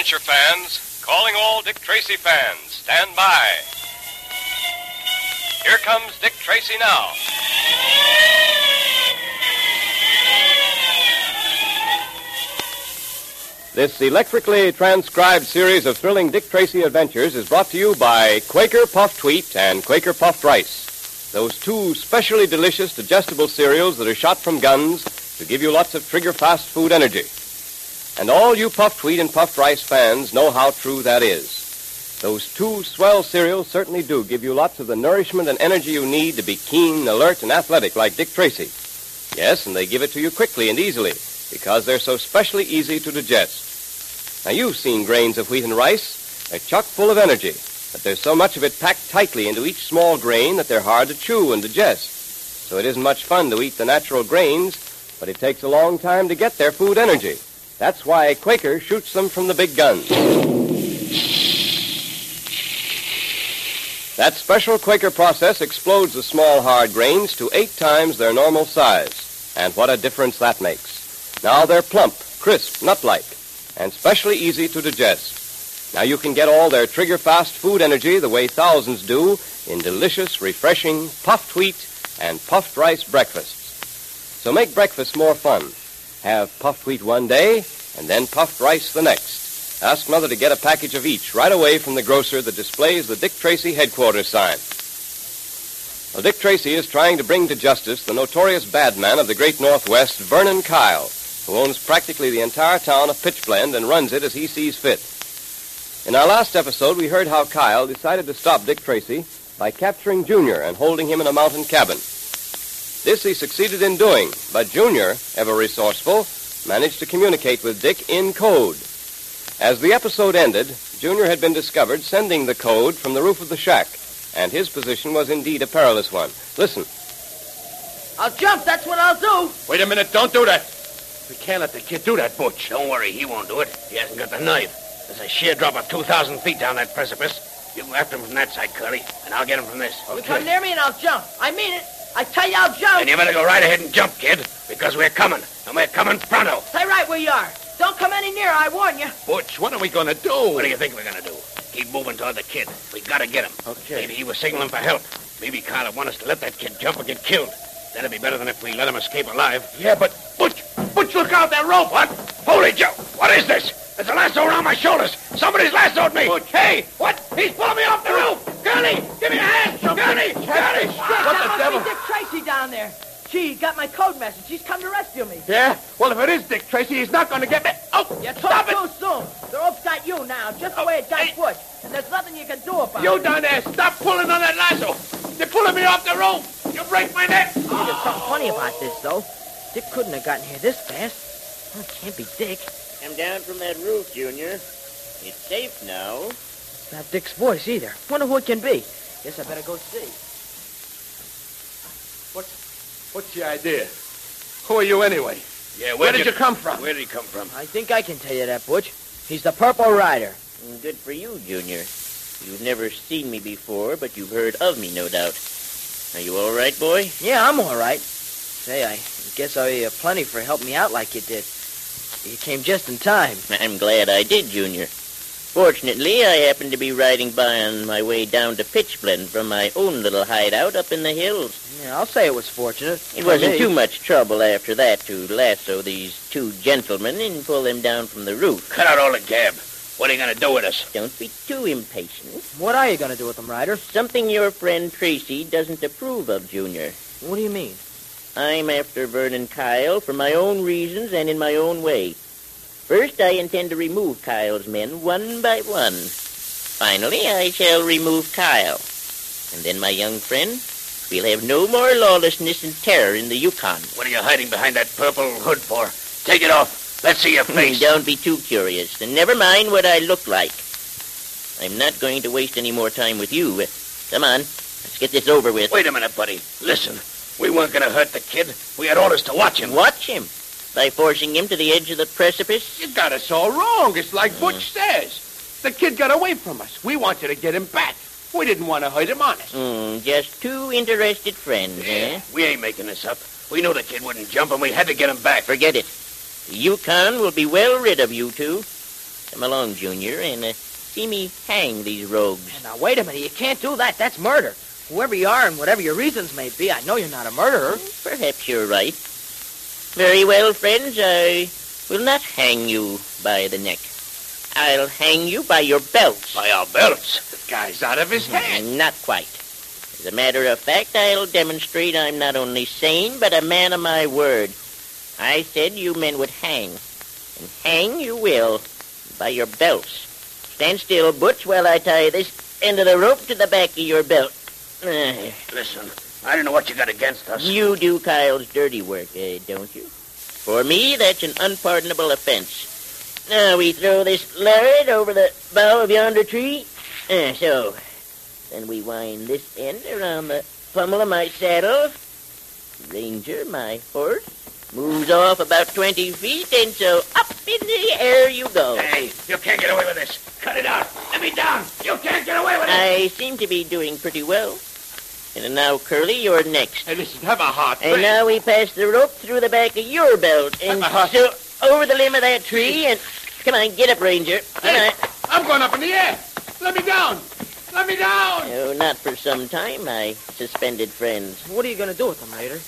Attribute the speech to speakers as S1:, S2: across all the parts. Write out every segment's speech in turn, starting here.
S1: adventure fans, calling all Dick Tracy fans. Stand by. Here comes Dick Tracy now. This electrically transcribed series of thrilling Dick Tracy adventures is brought to you by Quaker Puffed Wheat and Quaker Puffed Rice. Those two specially delicious digestible cereals that are shot from guns to give you lots of trigger fast food energy. And all you puffed wheat and puffed rice fans know how true that is. Those two swell cereals certainly do give you lots of the nourishment and energy you need to be keen, alert, and athletic like Dick Tracy. Yes, and they give it to you quickly and easily because they're so specially easy to digest. Now, you've seen grains of wheat and rice. They're chock full of energy, but there's so much of it packed tightly into each small grain that they're hard to chew and digest. So it isn't much fun to eat the natural grains, but it takes a long time to get their food energy. That's why Quaker shoots them from the big guns. That special Quaker process explodes the small hard grains to eight times their normal size. And what a difference that makes. Now they're plump, crisp, nut-like, and specially easy to digest. Now you can get all their trigger-fast food energy the way thousands do in delicious, refreshing, puffed wheat and puffed rice breakfasts. So make breakfast more fun. Have puffed wheat one day and then puffed rice the next. Ask Mother to get a package of each right away from the grocer that displays the Dick Tracy headquarters sign. Well, Dick Tracy is trying to bring to justice the notorious bad man of the great Northwest, Vernon Kyle, who owns practically the entire town of Pitchblende and runs it as he sees fit. In our last episode, we heard how Kyle decided to stop Dick Tracy by capturing Junior and holding him in a mountain cabin. This he succeeded in doing, but Junior, ever resourceful, managed to communicate with Dick in code. As the episode ended, Junior had been discovered sending the code from the roof of the shack, and his position was indeed a perilous one. Listen.
S2: I'll jump, that's what I'll do.
S3: Wait a minute, don't do that. We can't let the kid do that, Butch.
S4: Don't worry, he won't do it. He hasn't got the knife. There's a sheer drop of 2,000 feet down that precipice. You go after him from that side, Curly, and I'll get him from this.
S2: You come near me and I'll jump. I mean it. I tell you I'll jump.
S4: And you better go right ahead and jump, kid, because we're coming, and we're coming pronto.
S2: Stay right where you are. Don't come any nearer, I warn you.
S3: Butch, what are we going to do?
S4: What do you think we're going to do? Keep moving toward the kid. We got to get him.
S3: Okay.
S4: Maybe he was signaling for help. Maybe Kyle would want us to let that kid jump or get killed. That'd be better than if we let him escape alive.
S3: Yeah, but Butch, Butch, look out! That rope!
S4: What? Holy Joe! What is this? There's a lasso around my shoulders. Somebody's lassoed me.
S3: Butch.
S4: Hey, what? He's pulling me off the roof. Gurney, give me a hand. Gurney, Gurney.
S2: Dick,
S3: What
S2: that
S3: the
S2: must
S3: devil?
S2: be Dick Tracy down there. Gee, he got my code message. He's come to rescue me.
S3: Yeah? Well, if it is Dick Tracy, he's not going to get me. Oh,
S2: You
S3: stop
S2: talk
S3: it!
S2: too soon. The rope's got you now, just the oh, way it got
S3: hey.
S2: Butch. And there's nothing you can do about
S3: You
S2: it.
S3: You down there, stop pulling on that lasso. You're pulling me off the rope. You break my neck. Oh.
S2: There's something funny about this, though. Dick couldn't have gotten here this fast. Oh, it can't be Dick.
S5: Come down from that roof, Junior. It's safe now.
S2: It's not Dick's voice either. Wonder who it can be. Guess I better go see.
S3: What's what's your idea? Who are you anyway?
S4: Yeah,
S3: Where did you come from?
S4: Where did he come from?
S2: I think I can tell you that, Butch. He's the Purple Rider.
S5: Mm, Good for you, Junior. You've never seen me before, but you've heard of me, no doubt. Are you all right, boy?
S2: Yeah, I'm all right. Say, I guess I owe you plenty for helping me out like you did. You came just in time.
S5: I'm glad I did, Junior. Fortunately, I happened to be riding by on my way down to Pitchblende from my own little hideout up in the hills.
S2: Yeah, I'll say it was fortunate.
S5: It wasn't
S2: me.
S5: too much trouble after that to lasso these two gentlemen and pull them down from the roof.
S4: Cut out all the gab. What are you going to do with us?
S5: Don't be too impatient.
S2: What are you going to do with them, Rider?
S5: Something your friend Tracy doesn't approve of, Junior.
S2: What do you mean?
S5: I'm after Vernon Kyle for my own reasons and in my own way. First, I intend to remove Kyle's men one by one. Finally, I shall remove Kyle. And then, my young friend, we'll have no more lawlessness and terror in the Yukon.
S4: What are you hiding behind that purple hood for? Take it off. Let's see your hmm, face.
S5: Don't be too curious, and never mind what I look like. I'm not going to waste any more time with you. Come on, let's get this over with.
S4: Wait a minute, buddy. Listen. We weren't going to hurt the kid. We had orders to watch him.
S5: Watch him. By forcing him to the edge of the precipice?
S3: You got us all wrong. It's like Butch says. The kid got away from us. We wanted to get him back. We didn't want to hurt him honest.
S5: Hmm, just two interested friends, eh?
S4: We ain't making this up. We knew the kid wouldn't jump, and we had to get him back.
S5: Forget it. The Yukon will be well rid of you two. Come along, Junior, and uh, see me hang these rogues.
S2: Now, wait a minute. You can't do that. That's murder. Whoever you are and whatever your reasons may be, I know you're not a murderer.
S5: Perhaps you're right. Very well, friends, I will not hang you by the neck. I'll hang you by your belts.
S4: By our belts.
S3: The guy's out of his hmm, head.
S5: Not quite. As a matter of fact, I'll demonstrate I'm not only sane, but a man of my word. I said you men would hang. And hang you will. By your belts. Stand still, Butch, while I tie this end of the rope to the back of your belt.
S4: Listen, I don't know what you got against us.
S5: You do Kyle's dirty work, eh, don't you? For me, that's an unpardonable offense. Now we throw this lariat over the bough of yonder tree. Ah, so. Then we wind this end around the pommel of my saddle. Ranger, my horse, moves off about 20 feet, and so up in the air you go.
S4: Hey, you can't get away with this. Cut it out. Let me down. You can't get away with it.
S5: I seem to be doing pretty well. And now, Curly, you're next.
S3: Hey, listen, have a heart.
S5: And
S3: friend.
S5: now we pass the rope through the back of your belt, and so over the limb of that tree, and come on, get up, Ranger. Come
S3: Hey,
S5: on.
S3: I'm going up in the air. Let me down. Let me down.
S5: No, not for some time, my suspended friends.
S2: What are you going to do with them, Raider?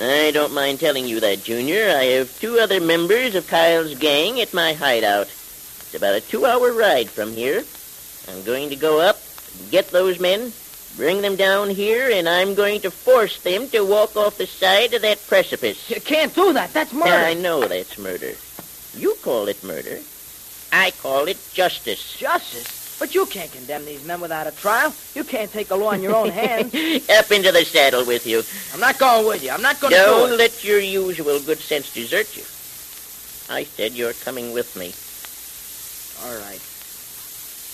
S5: I don't mind telling you that, Junior. I have two other members of Kyle's gang at my hideout. It's about a two-hour ride from here. I'm going to go up, get those men, bring them down here, and I'm going to force them to walk off the side of that precipice.
S2: You can't do that. That's murder.
S5: I know that's murder. You call it murder. I call it justice.
S2: Justice? But you can't condemn these men without a trial. You can't take the law in your own hands.
S5: Up into the saddle with you.
S2: I'm not going with you. I'm not going to do
S5: Don't let your usual good sense desert you. I said you're coming with me.
S2: All right.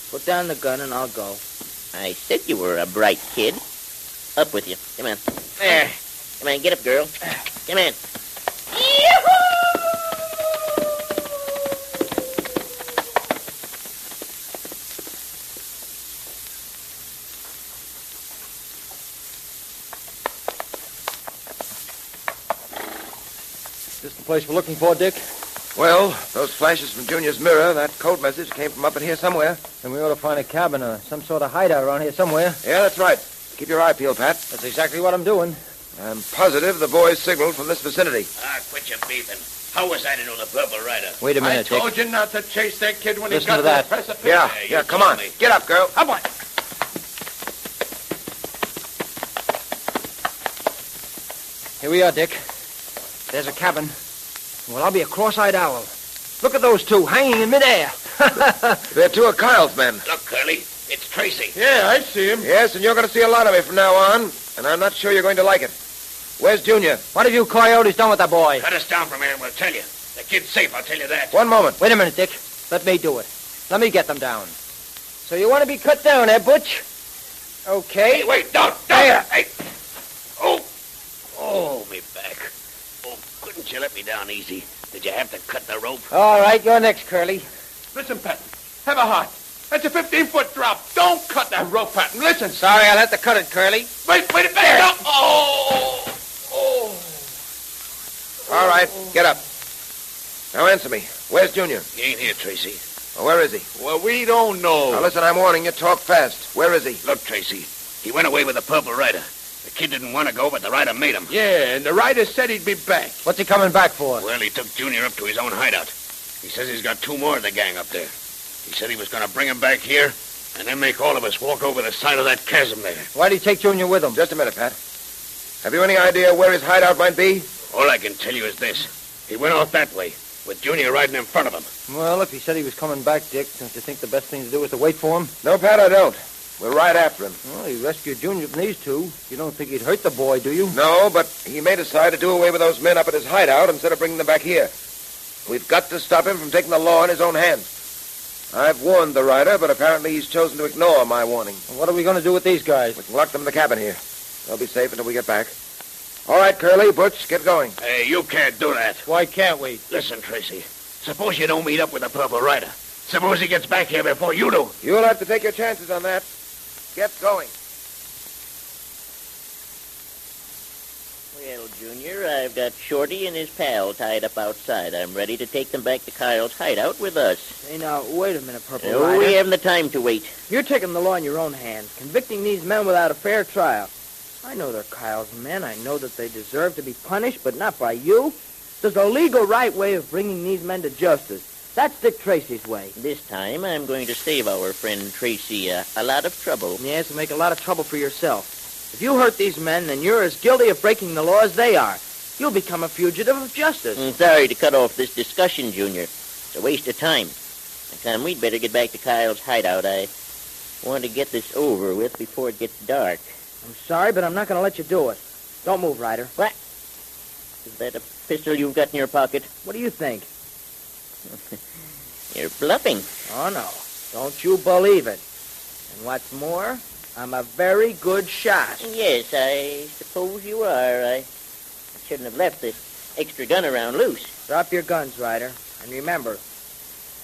S2: Put down the gun and I'll go.
S5: I said you were a bright kid. Up with you. Come on. There. Come on, get up, girl. Come on.
S6: This the place we're looking for, Dick?
S7: Well, those flashes from Junior's mirror, that code message came from up in here somewhere.
S6: And we ought to find a cabin or some sort of hideout around here somewhere.
S7: Yeah, that's right. Keep your eye peeled, Pat.
S6: That's exactly what I'm doing.
S7: I'm positive the boys signaled from this vicinity.
S4: Ah, quit your beefing. How was I to know the Purple Rider?
S6: Wait a minute, I
S3: told you not to chase that kid when
S6: Listen
S3: he got
S6: to that.
S3: the precipice.
S7: Yeah,
S4: Yeah,
S7: yeah, come on.
S4: me.
S7: Get up, girl.
S3: Come on.
S6: Here we are, Dick. There's a cabin. Well, I'll be a cross-eyed owl. Look at those two hanging in midair.
S7: They're two of Kyle's men.
S4: Look, Curly, it's Tracy.
S3: Yeah, I see him.
S7: Yes, and you're going to see a lot of me from now on, and I'm not sure you're going to like it. Where's Junior?
S6: what have you coyotes done with that boy?
S4: Cut us down from here and we'll tell you. The kid's safe, I'll tell you that.
S7: One moment.
S6: Wait a minute, Dick. Let me do it. Let me get them down. So you want to be cut down, eh, Butch? Okay.
S4: Hey, wait, don't, don't.
S6: There.
S4: Hey. Oh. Oh, me back. Couldn't you let me down easy? Did you have to cut the rope?
S6: All right, you're next, Curly.
S3: Listen, Patton. Have a heart. That's a 15-foot drop. Don't cut that rope, Patton. Listen.
S6: Sorry, I'll have to cut it, Curly.
S3: Wait, wait a minute. Don't. Oh. Oh.
S7: All right, get up. Now answer me. Where's Junior?
S4: He ain't here, Tracy.
S7: Or where is he?
S3: Well, we don't know.
S7: Now listen, I'm warning you. Talk fast. Where is he?
S4: Look, Tracy, he went away with the Purple Rider. The kid didn't want to go, but the rider made him.
S3: Yeah, and the rider said he'd be back.
S6: What's he coming back for?
S4: Well, he took Junior up to his own hideout. He says he's got two more of the gang up there. He said he was going to bring him back here and then make all of us walk over the side of that chasm there.
S6: Why'd he take Junior with him?
S7: Just a minute, Pat. Have you any idea where his hideout might be?
S4: All I can tell you is this. He went off that way, with Junior riding in front of him.
S6: Well, if he said he was coming back, Dick, don't you think the best thing to do is to wait for him?
S7: No, Pat, I don't. We're right after him.
S6: Well, he rescued Junior from these two. You don't think he'd hurt the boy, do you?
S7: No, but he may decide to do away with those men up at his hideout instead of bringing them back here. We've got to stop him from taking the law in his own hands. I've warned the rider, but apparently he's chosen to ignore my warning.
S6: What are we going to do with these guys?
S7: We can lock them in the cabin here. They'll be safe until we get back. All right, Curly, Butch, get going.
S4: Hey, you can't do that.
S6: Why can't we?
S4: Listen, Tracy. Suppose you don't meet up with the Purple Rider. Suppose he gets back here before you do.
S7: You'll have to take your chances on that. Get going.
S5: Well, Junior, I've got Shorty and his pal tied up outside. I'm ready to take them back to Kyle's hideout with us.
S2: Hey, now, wait a minute, Purple
S5: No,
S2: Rider.
S5: we haven't the time to wait.
S2: You're taking the law in your own hands, convicting these men without a fair trial. I know they're Kyle's men. I know that they deserve to be punished, but not by you. There's a legal right way of bringing these men to justice. That's Dick Tracy's way.
S5: This time, I'm going to save our friend Tracy uh, a lot of trouble.
S2: Yes, and make a lot of trouble for yourself. If you hurt these men, then you're as guilty of breaking the law as they are. You'll become a fugitive of justice.
S5: I'm sorry to cut off this discussion, Junior. It's a waste of time. Come, we'd better get back to Kyle's hideout. I want to get this over with before it gets dark.
S2: I'm sorry, but I'm not going to let you do it. Don't move, Rider. What?
S5: Is that a pistol you've got in your pocket?
S2: What do you think?
S5: You're bluffing.
S2: Oh, no. Don't you believe it. And what's more, I'm a very good shot.
S5: Yes, I suppose you are. I shouldn't have left this extra gun around loose.
S2: Drop your guns, Rider. And remember,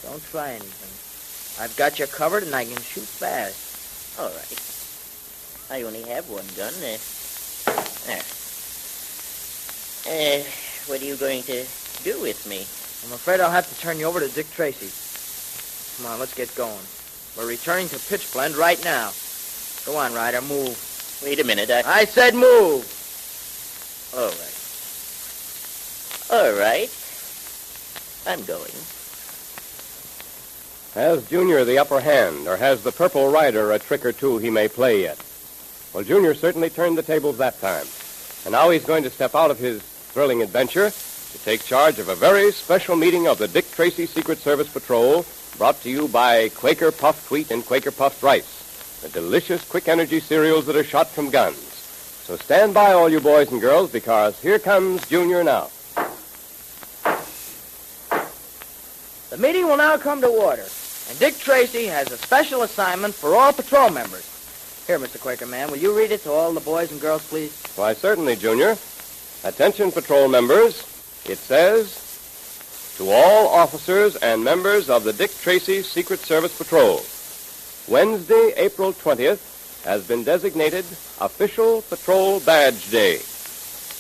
S2: don't try anything. I've got you covered, and I can shoot fast.
S5: All right. I only have one gun. Uh, there. Uh, what are you going to do with me?
S2: I'm afraid I'll have to turn you over to Dick Tracy. Come on, let's get going. We're returning to Pitchblende right now. Go on, Rider, move.
S5: Wait a minute. I...
S2: I said move.
S5: All right. All right. I'm going.
S1: Has Junior the upper hand, or has the Purple Rider a trick or two he may play yet? Well, Junior certainly turned the tables that time. And now he's going to step out of his thrilling adventure to take charge of a very special meeting of the Dick Tracy Secret Service Patrol, brought to you by Quaker Puffed Wheat and Quaker Puffed Rice, the delicious quick energy cereals that are shot from guns. So stand by, all you boys and girls, because here comes Junior now.
S2: The meeting will now come to order, and Dick Tracy has a special assignment for all patrol members. Here, Mr. Quaker Man, will you read it to all the boys and girls, please?
S1: Why, certainly, Junior. Attention, patrol members. It says, to all officers and members of the Dick Tracy Secret Service Patrol, Wednesday, April 20th, has been designated Official Patrol Badge Day.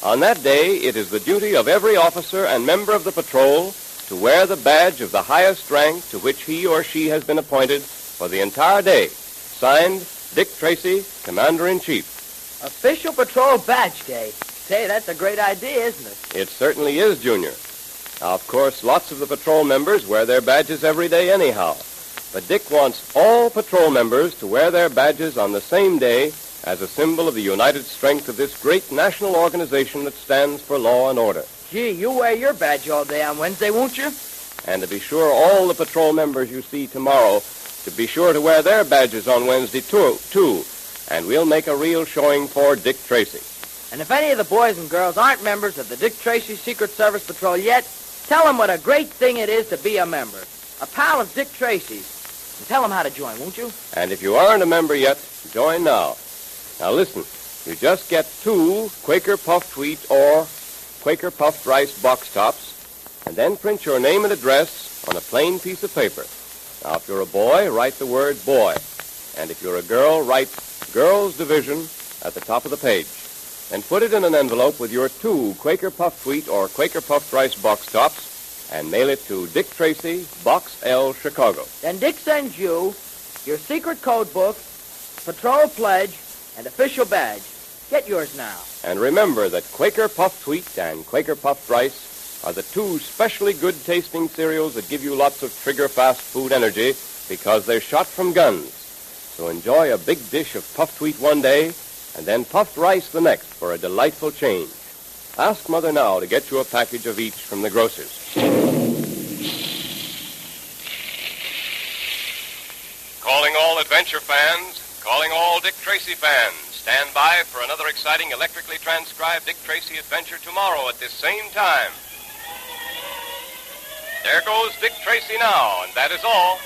S1: On that day, it is the duty of every officer and member of the patrol to wear the badge of the highest rank to which he or she has been appointed for the entire day. Signed, Dick Tracy, Commander-in-Chief.
S2: Official Patrol Badge Day. Say, that's a great idea, isn't it?
S1: It certainly is, Junior. Now, of course, lots of the patrol members wear their badges every day anyhow. But Dick wants all patrol members to wear their badges on the same day as a symbol of the united strength of this great national organization that stands for law and order.
S2: Gee, you wear your badge all day on Wednesday, won't you?
S1: And to be sure, all the patrol members you see tomorrow to be sure to wear their badges on Wednesday, too. too. And we'll make a real showing for Dick Tracy.
S2: And if any of the boys and girls aren't members of the Dick Tracy Secret Service Patrol yet, tell them what a great thing it is to be a member. A pal of Dick Tracy's. And tell them how to join, won't you?
S1: And if you aren't a member yet, join now. Now listen, you just get two Quaker puffed wheat or Quaker puffed rice box tops, and then print your name and address on a plain piece of paper. Now, if you're a boy, write the word boy. And if you're a girl, write Girls Division at the top of the page. Then put it in an envelope with your two Quaker puffed wheat or Quaker puffed rice box tops and mail it to Dick Tracy, Box L, Chicago.
S2: Then Dick sends you your secret code book, patrol pledge, and official badge. Get yours now.
S1: And remember that Quaker puffed wheat and Quaker puffed rice are the two specially good tasting cereals that give you lots of trigger fast food energy because they're shot from guns. So enjoy a big dish of puffed wheat one day and then puffed rice the next for a delightful change. Ask Mother now to get you a package of each from the grocer's. Calling all adventure fans, calling all Dick Tracy fans. Stand by for another exciting electrically transcribed Dick Tracy adventure tomorrow at this same time. There goes Dick Tracy now, and that is all.